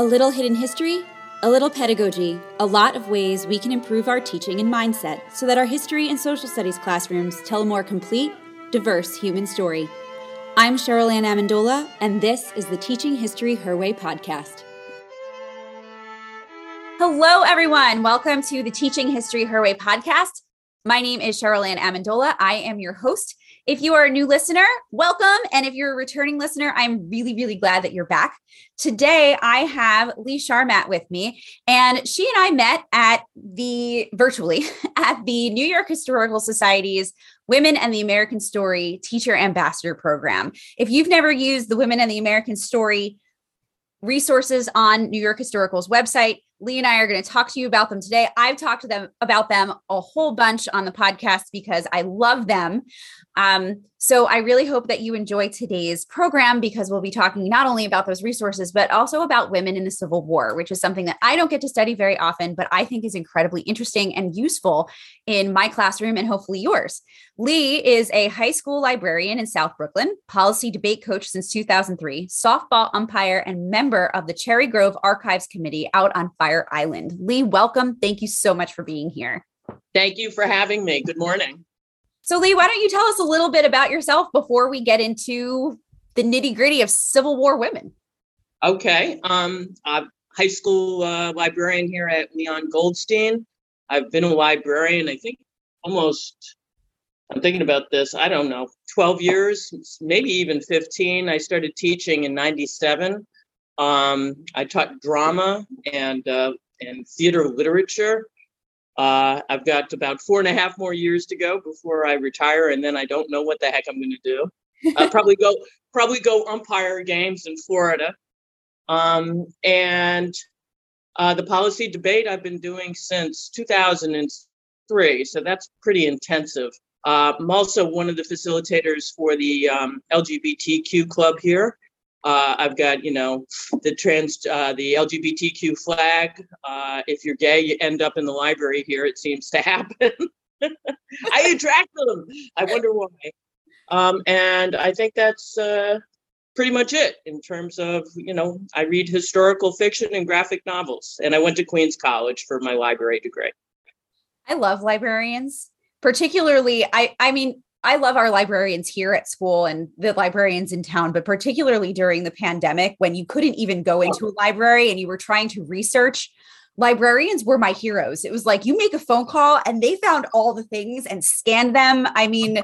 A little hidden history, a little pedagogy, a lot of ways we can improve our teaching and mindset so that our history and social studies classrooms tell a more complete, diverse human story. I'm Cheryl Anne Amendola, and this is the Teaching History Her Way podcast. Hello, everyone. Welcome to the Teaching History Her Way podcast. My name is Cheryl Anne Amendola. I am your host. If you are a new listener, welcome. And if you're a returning listener, I'm really, really glad that you're back. Today, I have Lee Sharmat with me, and she and I met at the virtually at the New York Historical Society's Women and the American Story Teacher Ambassador Program. If you've never used the Women and the American Story resources on New York Historical's website, Lee and I are going to talk to you about them today. I've talked to them about them a whole bunch on the podcast because I love them. Um, so I really hope that you enjoy today's program because we'll be talking not only about those resources, but also about women in the Civil War, which is something that I don't get to study very often, but I think is incredibly interesting and useful in my classroom and hopefully yours. Lee is a high school librarian in South Brooklyn, policy debate coach since 2003, softball umpire, and member of the Cherry Grove Archives Committee out on Fire Island. Lee, welcome. Thank you so much for being here. Thank you for having me. Good morning. So, Lee, why don't you tell us a little bit about yourself before we get into the nitty gritty of Civil War women? Okay. Um, I'm high school uh, librarian here at Leon Goldstein. I've been a librarian, I think, almost. I'm thinking about this. I don't know, 12 years, maybe even 15. I started teaching in '97. Um, I taught drama and uh, and theater literature uh, I've got about four and a half more years to go before I retire, and then I don't know what the heck I'm going to do. I'll probably go probably go umpire games in Florida, um, and uh, the policy debate I've been doing since 2003, so that's pretty intensive. Uh, I'm also one of the facilitators for the um, LGBTQ club here, uh, I've got, you know, the trans, uh, the LGBTQ flag. Uh, if you're gay, you end up in the library here. It seems to happen. I attract them. I wonder why. Um, and I think that's uh, pretty much it in terms of, you know, I read historical fiction and graphic novels, and I went to Queens College for my library degree. I love librarians, particularly. I, I mean, I love our librarians here at school and the librarians in town, but particularly during the pandemic when you couldn't even go into a library and you were trying to research, librarians were my heroes. It was like you make a phone call and they found all the things and scanned them. I mean,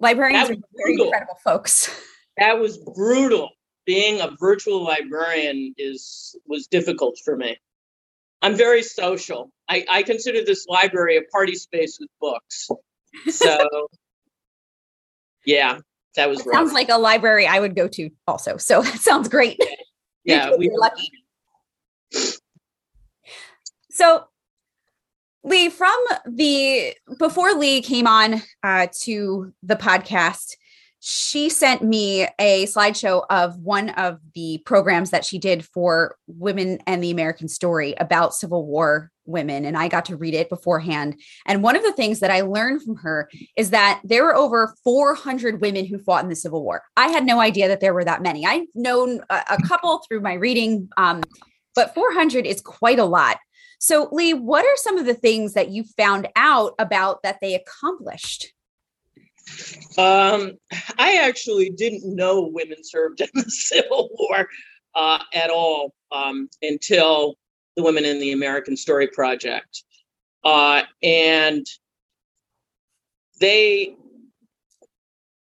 librarians are very incredible folks. That was brutal. Being a virtual librarian is was difficult for me. I'm very social. I, I consider this library a party space with books. So yeah, that was sounds like a library I would go to also. So that sounds great. Yeah, we are lucky. So Lee, from the before Lee came on uh, to the podcast, she sent me a slideshow of one of the programs that she did for Women and the American Story about Civil War women. And I got to read it beforehand. And one of the things that I learned from her is that there were over 400 women who fought in the Civil War. I had no idea that there were that many. I've known a, a couple through my reading, um, but 400 is quite a lot. So, Lee, what are some of the things that you found out about that they accomplished? Um, I actually didn't know women served in the Civil War uh, at all um, until the Women in the American Story Project. Uh, and they,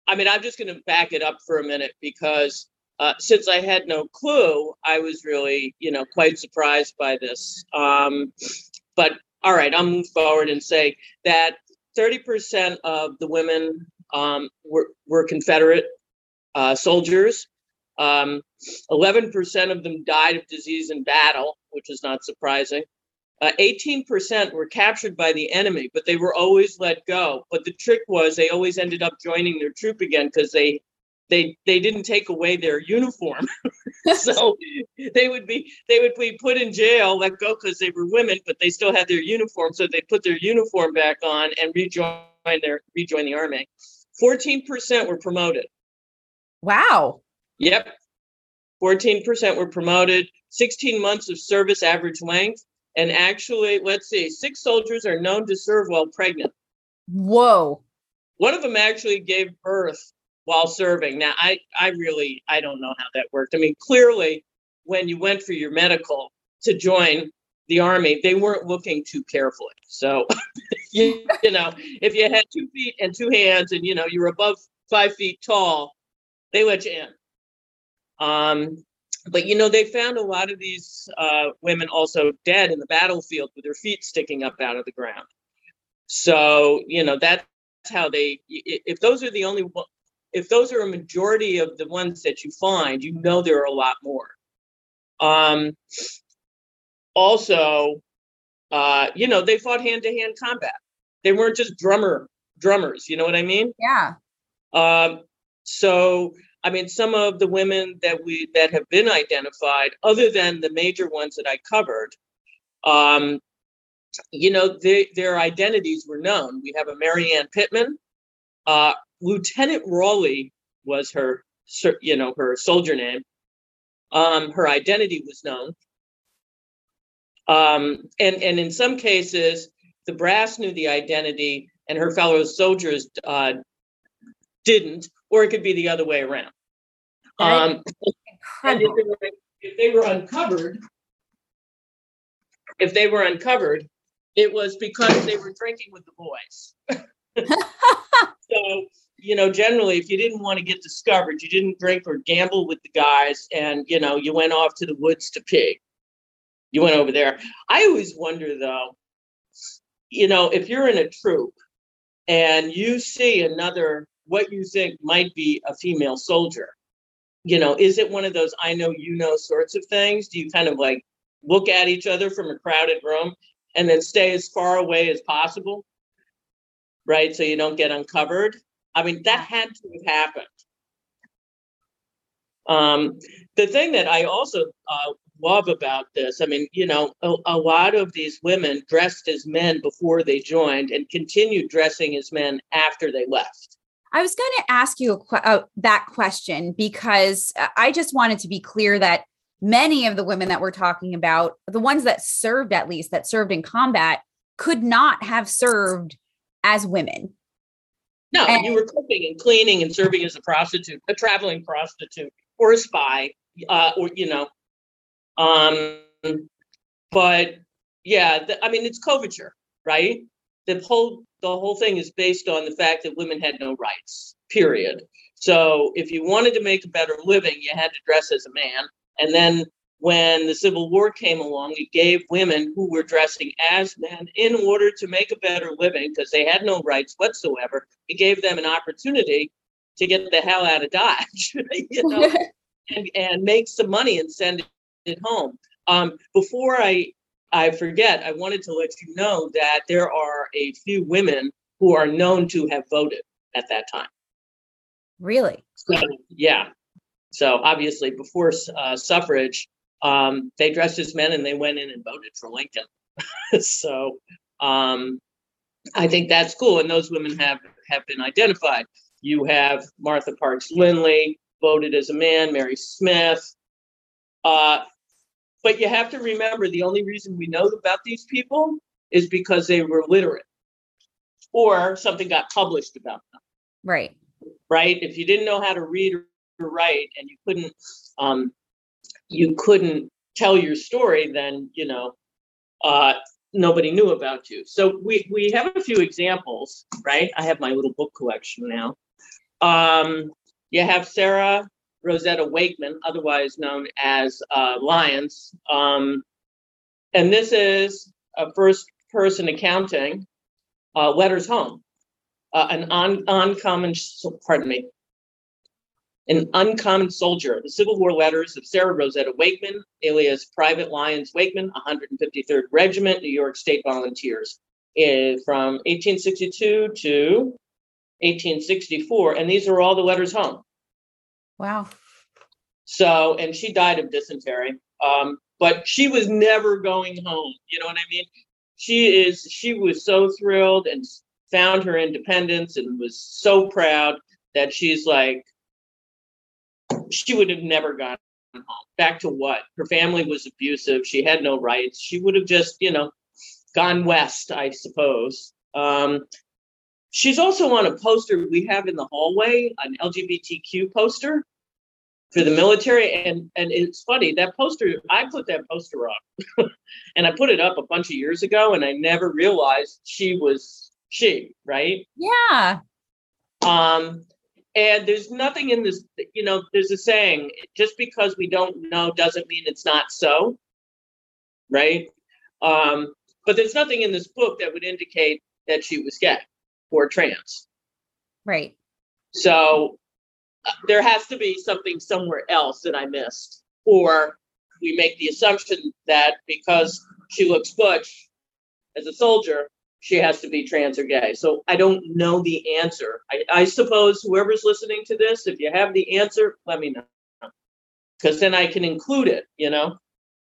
I mean, I'm just going to back it up for a minute because uh, since I had no clue, I was really, you know, quite surprised by this. Um, but all right, I'll move forward and say that 30% of the women um, were, were Confederate uh, soldiers. Um, 11% of them died of disease in battle, which is not surprising. Uh, 18% were captured by the enemy, but they were always let go. But the trick was they always ended up joining their troop again because they they they didn't take away their uniform. so they would be they would be put in jail, let go because they were women, but they still had their uniform. So they put their uniform back on and rejoin their rejoin the army. 14% were promoted. Wow. Yep. 14% were promoted, 16 months of service average length. And actually, let's see, six soldiers are known to serve while pregnant. Whoa. One of them actually gave birth while serving. Now, I, I really, I don't know how that worked. I mean, clearly, when you went for your medical to join the army, they weren't looking too carefully. So, you, you know, if you had two feet and two hands and, you know, you were above five feet tall, they let you in. Um, but you know, they found a lot of these uh, women also dead in the battlefield with their feet sticking up out of the ground. So you know that's how they. If those are the only, if those are a majority of the ones that you find, you know there are a lot more. Um, also, uh, you know, they fought hand to hand combat. They weren't just drummer drummers. You know what I mean? Yeah. Um, so I mean, some of the women that we that have been identified, other than the major ones that I covered, um, you know, they, their identities were known. We have a Marianne Ann Pittman, uh, Lieutenant Rawley was her, you know, her soldier name. Um, her identity was known, um, and and in some cases, the brass knew the identity, and her fellow soldiers uh, didn't, or it could be the other way around. Um, if, they were, if they were uncovered, if they were uncovered, it was because they were drinking with the boys. so, you know, generally, if you didn't want to get discovered, you didn't drink or gamble with the guys, and you know, you went off to the woods to pig. You went over there. I always wonder, though, you know, if you're in a troop and you see another what you think might be a female soldier. You know, is it one of those I know you know sorts of things? Do you kind of like look at each other from a crowded room and then stay as far away as possible? Right? So you don't get uncovered. I mean, that had to have happened. Um, the thing that I also uh, love about this, I mean, you know, a, a, lot of these women dressed as men before they joined and continued dressing as men after they left. I was going to ask you a, uh, that question because uh, I just wanted to be clear that many of the women that we're talking about, the ones that served at least, that served in combat, could not have served as women. No, and, you were cooking and cleaning and serving as a prostitute, a traveling prostitute, or a spy, uh, or you know. Um, but yeah, the, I mean, it's coverture, right? The whole the whole thing is based on the fact that women had no rights, period. So if you wanted to make a better living, you had to dress as a man. And then when the Civil War came along, it gave women who were dressing as men in order to make a better living because they had no rights whatsoever. It gave them an opportunity to get the hell out of Dodge, you know, and, and make some money and send it home. Um, before I I forget, I wanted to let you know that there are a few women who are known to have voted at that time. Really? So, yeah. So obviously, before uh, suffrage, um, they dressed as men and they went in and voted for Lincoln. so um, I think that's cool, and those women have have been identified. You have Martha Parks Lindley voted as a man, Mary Smith. Uh, but you have to remember the only reason we know about these people is because they were literate or something got published about them. Right. Right. If you didn't know how to read or write and you couldn't um, you couldn't tell your story, then you know uh, nobody knew about you. So we we have a few examples, right? I have my little book collection now. Um, you have Sarah Rosetta Wakeman, otherwise known as uh, Lyons. Um, and this is a first person accounting, uh, letters home, uh, an un- uncommon, pardon me, an uncommon soldier, the Civil War letters of Sarah Rosetta Wakeman, alias Private Lyons Wakeman, 153rd Regiment, New York State Volunteers, eh, from 1862 to 1864. And these are all the letters home. Wow. So, and she died of dysentery. Um, but she was never going home. You know what I mean? She is, she was so thrilled and found her independence and was so proud that she's like, she would have never gone home. Back to what? Her family was abusive. She had no rights. She would have just, you know, gone west, I suppose. Um, she's also on a poster we have in the hallway, an LGBTQ poster for the military. And and it's funny, that poster, I put that poster up and I put it up a bunch of years ago and I never realized she was she, right? Yeah. Um, and there's nothing in this, you know, there's a saying, just because we don't know doesn't mean it's not so, right? Um, but there's nothing in this book that would indicate that she was gay or trans. Right. So uh, there has to be something somewhere else that I missed. Or we make the assumption that because she looks butch as a soldier, she has to be trans or gay. So I don't know the answer. I, I suppose whoever's listening to this, if you have the answer, let me know. Because then I can include it, you know,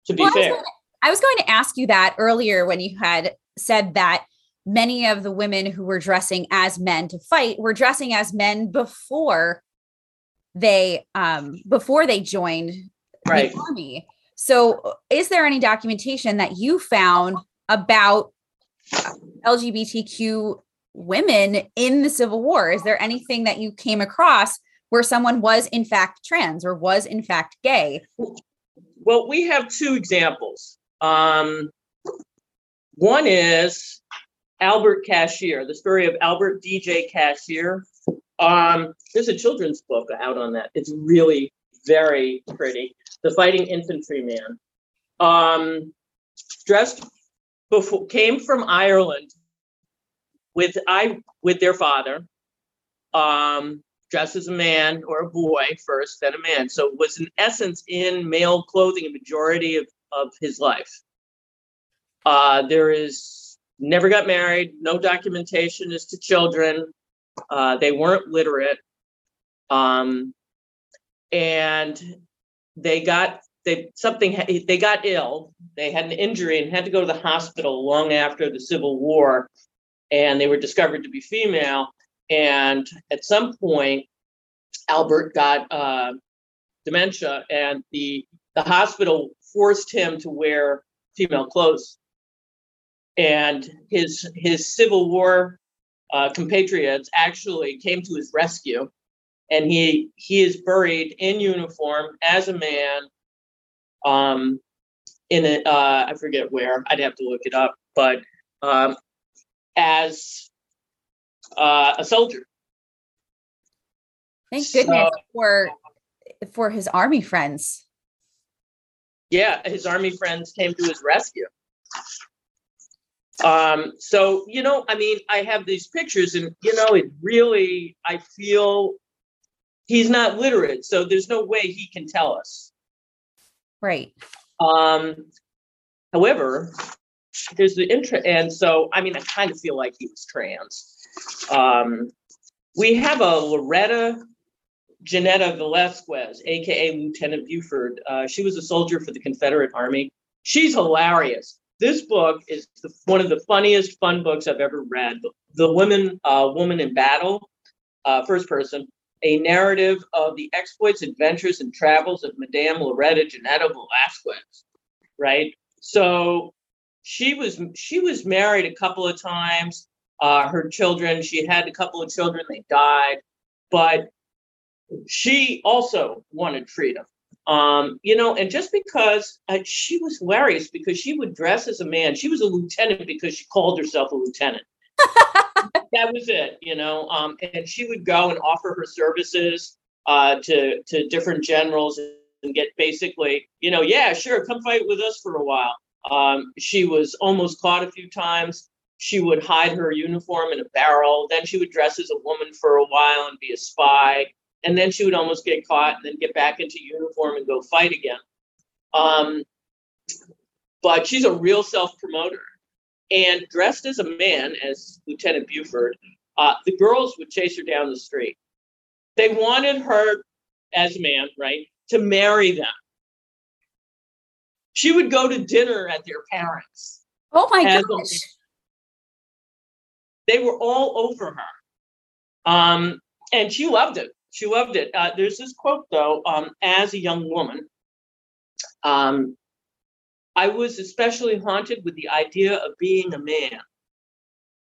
to be Well, I was fair. gonna- I was going to ask you that earlier when you had said that many of the women who were dressing as men to fight were dressing as men before they um before they joined Right. the army. So is there any documentation that you found about LGBTQ women in the Civil War? Is there anything that you came across where someone was in fact trans or was in fact gay? Well, we have two examples. Um, one is Albert Cashier, the story of Albert DJ Cashier. Um, there's a children's book out on that. It's really very pretty. The Fighting Infantryman. Um, dressed before came from Ireland with I with their father. Um, dressed as a man or a boy first, then a man. So was in essence in male clothing a majority of, of his life. Uh, there is never got married, no documentation as to children. Uh, they weren't literate. Um, and they got they something they got ill. They had an injury and had to go to the hospital long after the Civil War, and they were discovered to be female. And at some point, Albert got uh, dementia, and the the hospital forced him to wear female clothes. And his his Civil War uh, compatriots actually came to his rescue, and he he is buried in uniform as a man. Um, in a uh, I forget where. I'd have to look it up, but um, as uh, a soldier. Thank goodness So- for for his army friends. yeah, his army friends came to his rescue. Um, so you know, I mean, I have these pictures, and you know, it really, I feel he's not literate, so there's no way he can tell us. Right. Um, however, there's the interest, and so I mean, I kind of feel like he was trans. Um, we have a Loretta Janetta Velasquez, aka Lieutenant Buford. Uh, she was a soldier for the Confederate Army. She's hilarious. This book is the, one of the funniest fun books I've ever read. The, Woman, uh, Woman in Battle, uh, first person, a narrative of the exploits, adventures, and travels of Madame Loretta Janetta Velasquez. Right. So she was she was married a couple of times. Uh, her children, she had a couple of children, they died, but she also wanted freedom. Um, you know, and just because uh, she was hilarious because she would dress as a man, she was a lieutenant because she called herself a lieutenant. that was it, you know. Um, and she would go and offer her services uh, to to different generals and get basically, you know, yeah, sure, come fight with us for a while. Um, she was almost caught a few times. She would hide her uniform in a barrel. Then she would dress as a woman for a while and be a spy. And then she would almost get caught and then get back into uniform and go fight again. Um, but she's a real self promoter. And dressed as a man, as Lieutenant Buford, uh, the girls would chase her down the street. They wanted her, as a man, right, to marry them. She would go to dinner at their parents. Oh my gosh. They were all over her. Um, and she loved it. She loved it. Uh, there's this quote, though, um, as a young woman, um, I was especially haunted with the idea of being a man.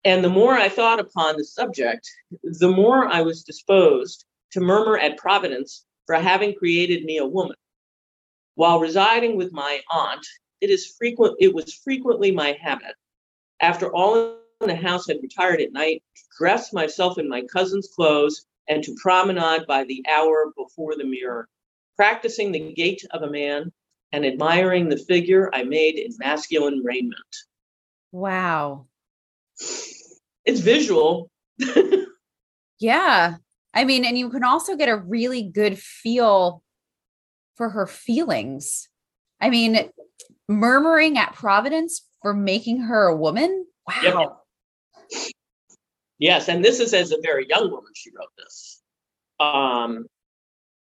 And the more I thought upon the subject, the more I was disposed to murmur at Providence for having created me a woman. While residing with my aunt, it is frequent it was frequently my habit, after all in the house had retired at night, to dress myself in my cousin's clothes and to promenade by the hour before the mirror, practicing the gait of a man and admiring the figure I made in masculine raiment. Wow. It's visual. yeah. I mean, and you can also get a really good feel for her feelings. I mean, murmuring at Providence for making her a woman. Wow. Yep. Yes, and this is as a very young woman she wrote this. Um,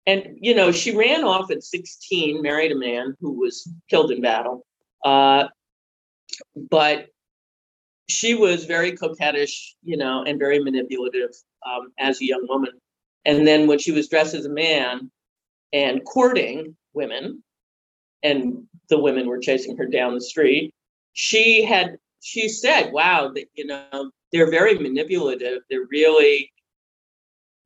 and you know, she ran off at 16, married a man who was killed in battle. Uh, but she was very coquettish, you know, and very manipulative um, as a young woman. And then when she was dressed as a man and courting women, and the women were chasing her down the street, she had she said, "Wow, that you know, they're very manipulative. They're really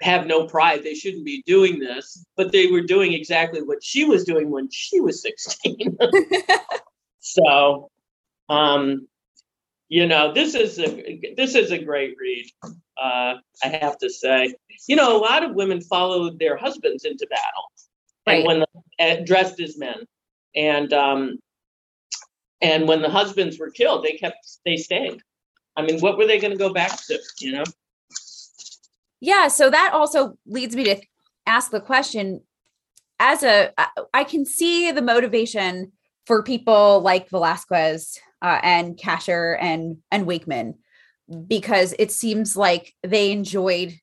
have no pride. They shouldn't be doing this, but they were doing exactly what she was doing when she was 16. so, um, you know, this is a this is a great read. Uh, I have to say, you know, a lot of women followed their husbands into battle, right. and when the, uh, dressed as men, and um, and when the husbands were killed, they kept they stayed. I mean, what were they going to go back to? You know. Yeah. So that also leads me to ask the question as a, I can see the motivation for people like Velasquez uh, and Cashier and, and Wakeman, because it seems like they enjoyed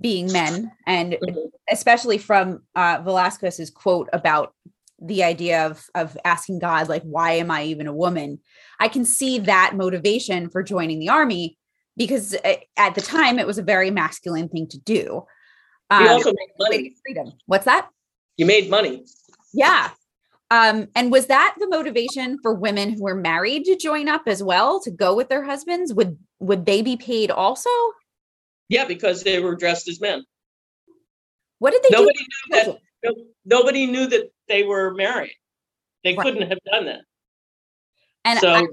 being men and mm-hmm. especially from uh, Velasquez's quote about the idea of of asking God like why am I even a woman I can see that motivation for joining the army because uh, at the time it was a very masculine thing to do. Um, you also made money. Freedom. What's that? You made money. Yeah. Um, and was that the motivation for women who were married to join up as well to go with their husbands? Would would they be paid also? Yeah, because they were dressed as men. What did they nobody do? Knew that, no, nobody knew that they were married. They right. couldn't have done that. And so I,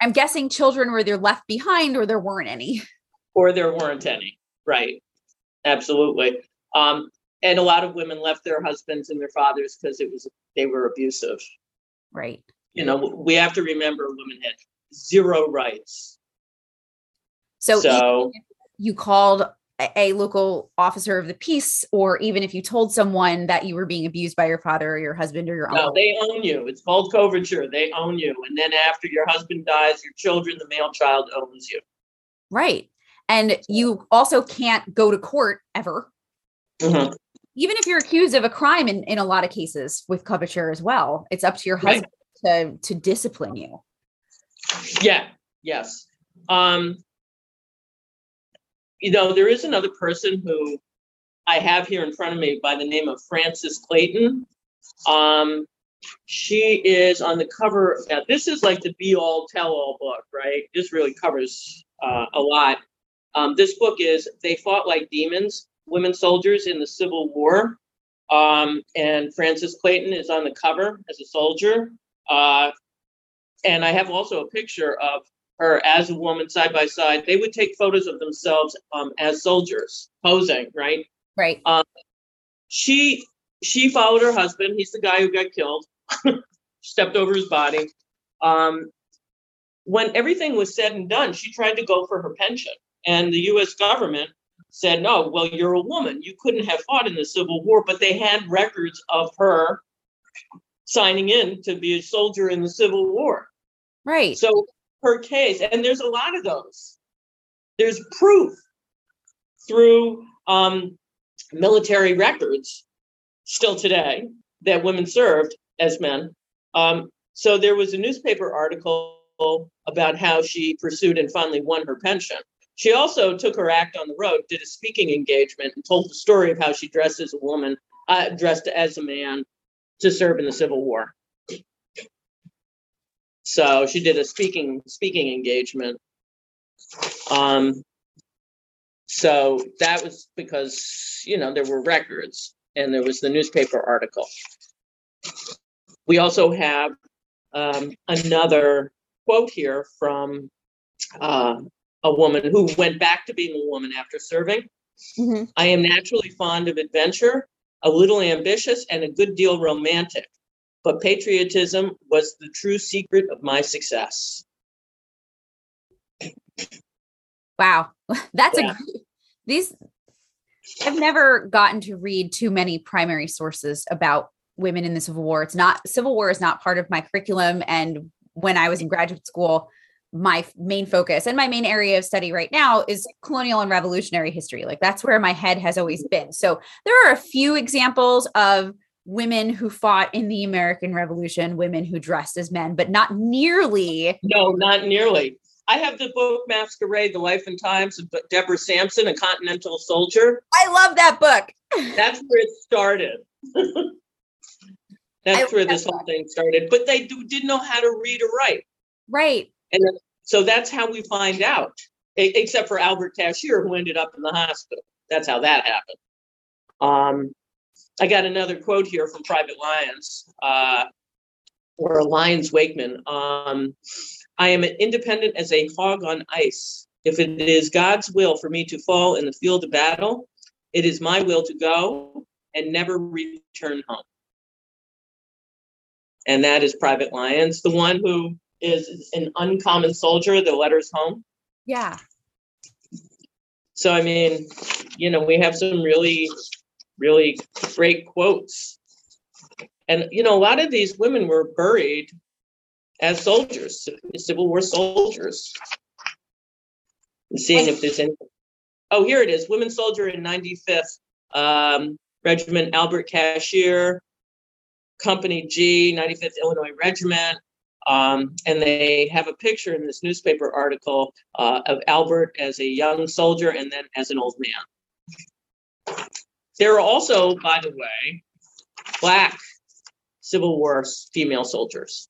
I'm guessing children were either left behind or there weren't any. Or there weren't any. Right. Absolutely. Um, and a lot of women left their husbands and their fathers because it was they were abusive. Right. You know, we have to remember women had zero rights. So, so you called a local officer of the peace, or even if you told someone that you were being abused by your father or your husband or your no, uncle. they own you. It's called coverture. They own you. And then after your husband dies, your children, the male child owns you. Right. And you also can't go to court ever. Mm-hmm. Even if you're accused of a crime in, in a lot of cases with coverture as well, it's up to your husband right. to, to discipline you. Yeah. Yes. Um, you know, there is another person who I have here in front of me by the name of Frances Clayton. Um, she is on the cover. Now, this is like the be all tell all book, right? This really covers uh, a lot. Um, this book is They Fought Like Demons Women Soldiers in the Civil War. Um, and Frances Clayton is on the cover as a soldier. Uh, and I have also a picture of her as a woman side by side. They would take photos of themselves um, as soldiers posing, right? Right. Um, she she followed her husband. He's the guy who got killed. stepped over his body. Um, when everything was said and done, she tried to go for her pension, and the U.S. government said, "No, well, you're a woman. You couldn't have fought in the Civil War." But they had records of her signing in to be a soldier in the Civil War. Right. So her case, and there's a lot of those. There's proof through um, military records still today that women served as men. Um, so there was a newspaper article about how she pursued and finally won her pension. She also took her act on the road, did a speaking engagement, and told the story of how she dressed as a woman, uh, dressed as a man to serve in the Civil War. So she did a speaking speaking engagement. Um, so that was because you know there were records and there was the newspaper article. We also have um, another quote here from uh, a woman who went back to being a woman after serving. Mm-hmm. I am naturally fond of adventure, a little ambitious, and a good deal romantic. But patriotism was the true secret of my success. Wow. That's Yeah. a these I've never gotten to read too many primary sources about women in the Civil War. It's not Civil War is not part of my curriculum and when I was in graduate school, my main focus and my main area of study right now is colonial and revolutionary history. Like that's where my head has always been. So there are a few examples of women who fought in the American Revolution, women who dressed as men, but not nearly No, not nearly. I have the book Masquerade, The Life and Times of Deborah Sampson, a Continental Soldier. I love that book. That's where it started. That's where that this whole thing started. But they do, didn't know how to read or write. Right. And then, so that's how we find out, except for Albert Cashier, who ended up in the hospital. That's how that happened. Um, I got another quote here from Private Lyons, uh, or Lyons Wakeman. Um, I am independent as a hog on ice. If it is God's will for me to fall in the field of battle, it is my will to go and never return home. And that is Private Lyons, the one who is an uncommon soldier that letters home. Yeah. So, I mean, you know, we have some really, really great quotes. And, you know, a lot of these women were buried as soldiers, Civil War soldiers. I'm seeing if there's any. Oh, here it is Women Soldier in 95th um, Regiment, Albert Cashier, Company G, 95th Illinois Regiment. Um, and they have a picture in this newspaper article uh, of Albert as a young soldier and then as an old man. There are also, by the way, black Civil War female soldiers.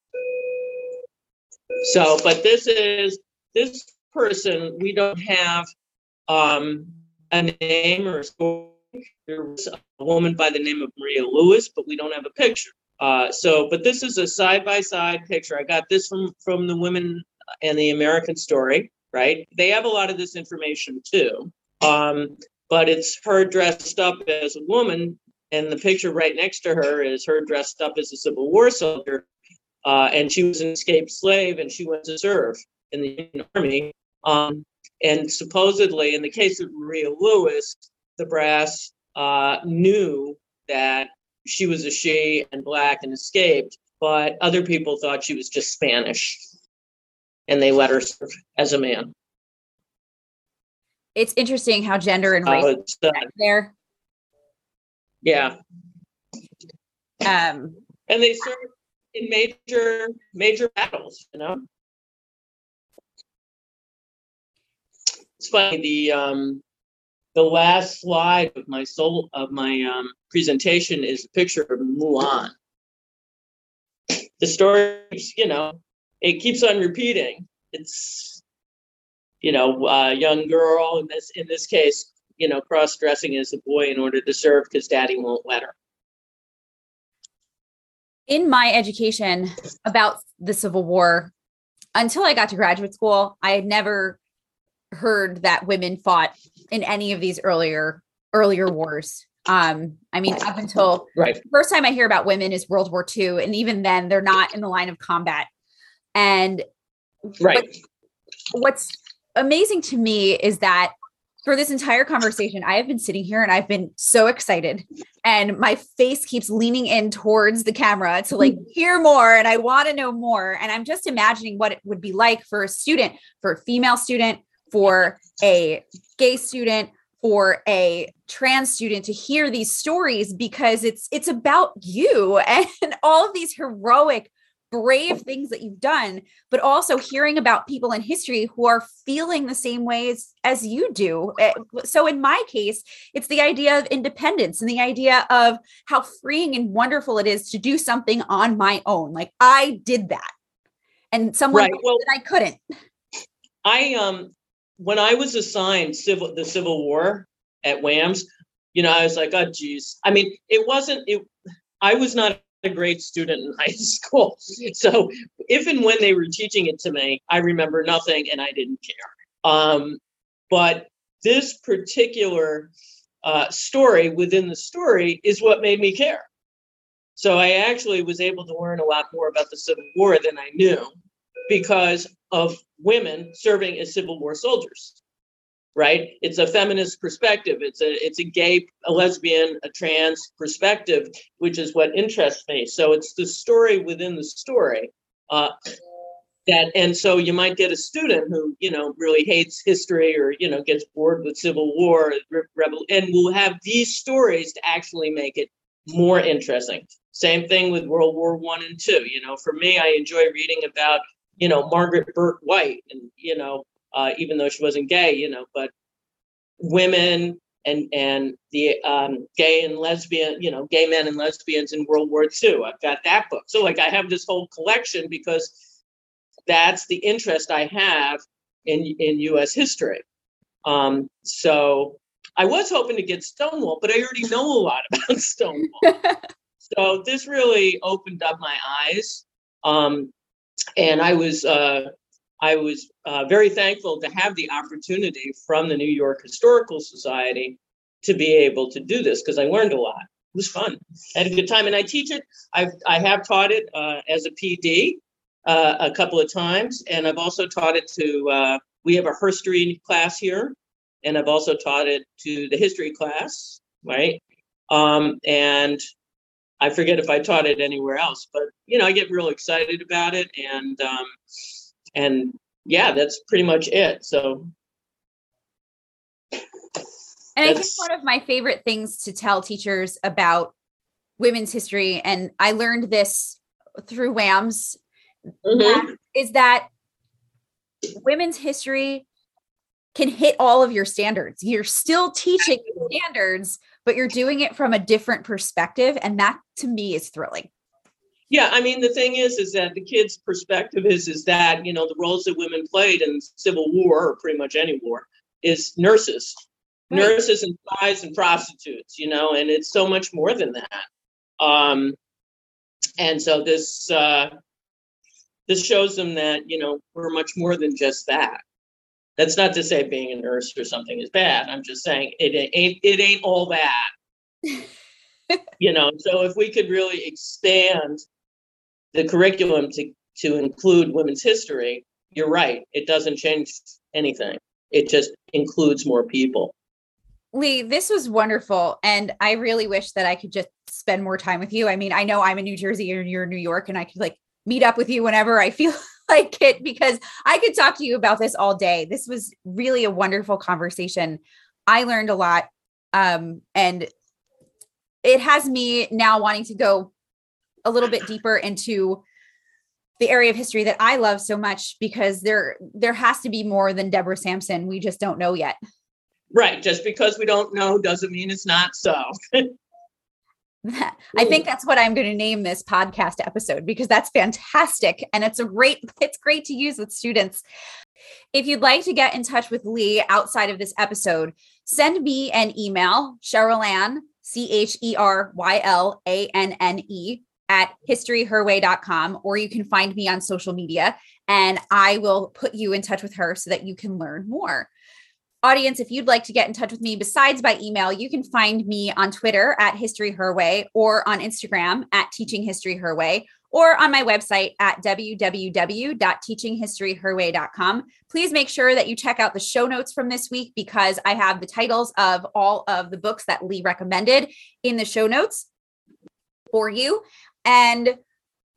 So, but this is this person, we don't have um, a name or a story. There was a woman by the name of Maria Lewis, but we don't have a picture. Uh, so, but this is a side by side picture. I got this from from the Women and the American Story, right? They have a lot of this information too. Um, but it's her dressed up as a woman, and the picture right next to her is her dressed up as a Civil War soldier. Uh, and she was an escaped slave, and she went to serve in the Union Army. Um, and supposedly, in the case of Maria Lewis, the brass uh, knew that she was a she and black and escaped, but other people thought she was just Spanish, and they let her serve as a man. It's interesting how gender and race Uh, uh, there. yeah, Um, and they serve in major major battles. You know, it's funny. The um, the last slide of my soul of my um, presentation is a picture of Mulan. The story, you know, it keeps on repeating. It's you know, a young girl in this in this case, you know, cross dressing as a boy in order to serve because daddy won't let her. in my education about the Civil War, until I got to graduate school, I had never heard that women fought in any of these earlier earlier wars. Um, I mean, up until Right. the first time I hear about women is World War II, and even then, they're not in the line of combat. And Right. what's amazing to me is that for this entire conversation, I have been sitting here and I've been so excited, and my face keeps leaning in towards the camera to like hear more, and I want to know more. And I'm just imagining what it would be like for a student, for a female student, for a gay student, for a trans student to hear these stories because it's it's about you and all of these heroic brave things that you've done, but also hearing about people in history who are feeling the same ways as you do. Eh, So, in my case, it's the idea of independence and the idea of how freeing and wonderful it is to do something on my own. Like, I did that. and someone right. well, I couldn't. I um when I was assigned civil the Civil War at WAMS, you know, I was like, oh geez. I mean, it wasn't it I was not a great student in high school. So if and when they were teaching it to me, I remember nothing and I didn't care. Um, but this particular uh, story within the story is what made me care. So I actually was able to learn a lot more about the Civil War than I knew because of women serving as Civil War soldiers. Right? It's a feminist perspective. It's a it's a gay, a lesbian, a trans perspective, which is what interests me. So it's the story within the story. Uh, that and so you might get a student who you know really hates history or you know gets bored with civil war rebel and will have these stories to actually make it more interesting same thing with world war one and two you know for me i enjoy reading about you know margaret bourke white and you know uh, even though she wasn't gay you know but women and and the um, gay and lesbian you know gay men and lesbians in world war ii i've got that book so like i have this whole collection because that's the interest I have in in U.S. history. Um, so I was hoping to get Stonewall, but I already know a lot about Stonewall. so this really opened up my eyes, um, and I was uh, I was uh, very thankful to have the opportunity from the New York Historical Society to be able to do this because I learned a lot. It was fun. I had a good time, and I teach it. I I have taught it uh, as a PD uh, a couple of times, and I've also taught it to. Uh, we have a history class here, and I've also taught it to the history class, right? Um, and I forget if I taught it anywhere else, but you know, I get real excited about it, and um, and yeah, that's pretty much it. So. And I think one of my favorite things to tell teachers about women's history, and I learned this through WAMS mm-hmm. is that women's history can hit all of your standards. You're still teaching standards, but you're doing it from a different perspective. And that to me is thrilling. Yeah, I mean the thing is, is that the kids' perspective is is that you know the roles that women played in Civil War or pretty much any war is nurses, right. nurses and spies and prostitutes, you know, and it's so much more than that. Um, and so this uh, this shows them that you know we're much more than just that that's not to say being a nurse or something is bad i'm just saying it ain't it ain't all that you know so if we could really expand the curriculum to to include women's history you're right it doesn't change anything it just includes more people Lee, this was wonderful. And I really wish that I could just spend more time with you. I mean, I know I'm in New Jersey and you're in New York, and I could like meet up with you whenever I feel like it because I could talk to you about this all day. This was really a wonderful conversation. I learned a lot. Um, and it has me now wanting to go a little bit deeper into the area of history that I love so much because there there has to be more than Deborah Sampson. We just don't know yet. Right. Just because we don't know doesn't mean it's not so. I think that's what I'm going to name this podcast episode because that's fantastic and it's a great it's great to use with students. If you'd like to get in touch with Lee outside of this episode, send me an email, Cheryl Anne, C H E R Y L A N N E at historyherway.com, or you can find me on social media and I will put you in touch with her so that you can learn more audience, if you'd like to get in touch with me besides by email, you can find me on Twitter at History Her Way or on Instagram at Teaching History Her Way or on my website at www.teachinghistoryherway.com. Please make sure that you check out the show notes from this week because I have the titles of all of the books that Lee recommended in the show notes for you. And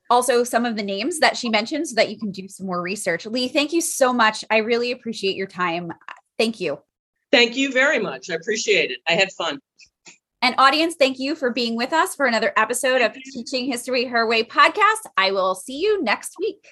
also some of the names that she mentioned so that you can do some more research. Lee, thank you so much. I really appreciate your time. Thank you. Thank you very much. I appreciate it. I had fun. And audience, thank you for being with us for another episode of Teaching History Her Way podcast. I will see you next week.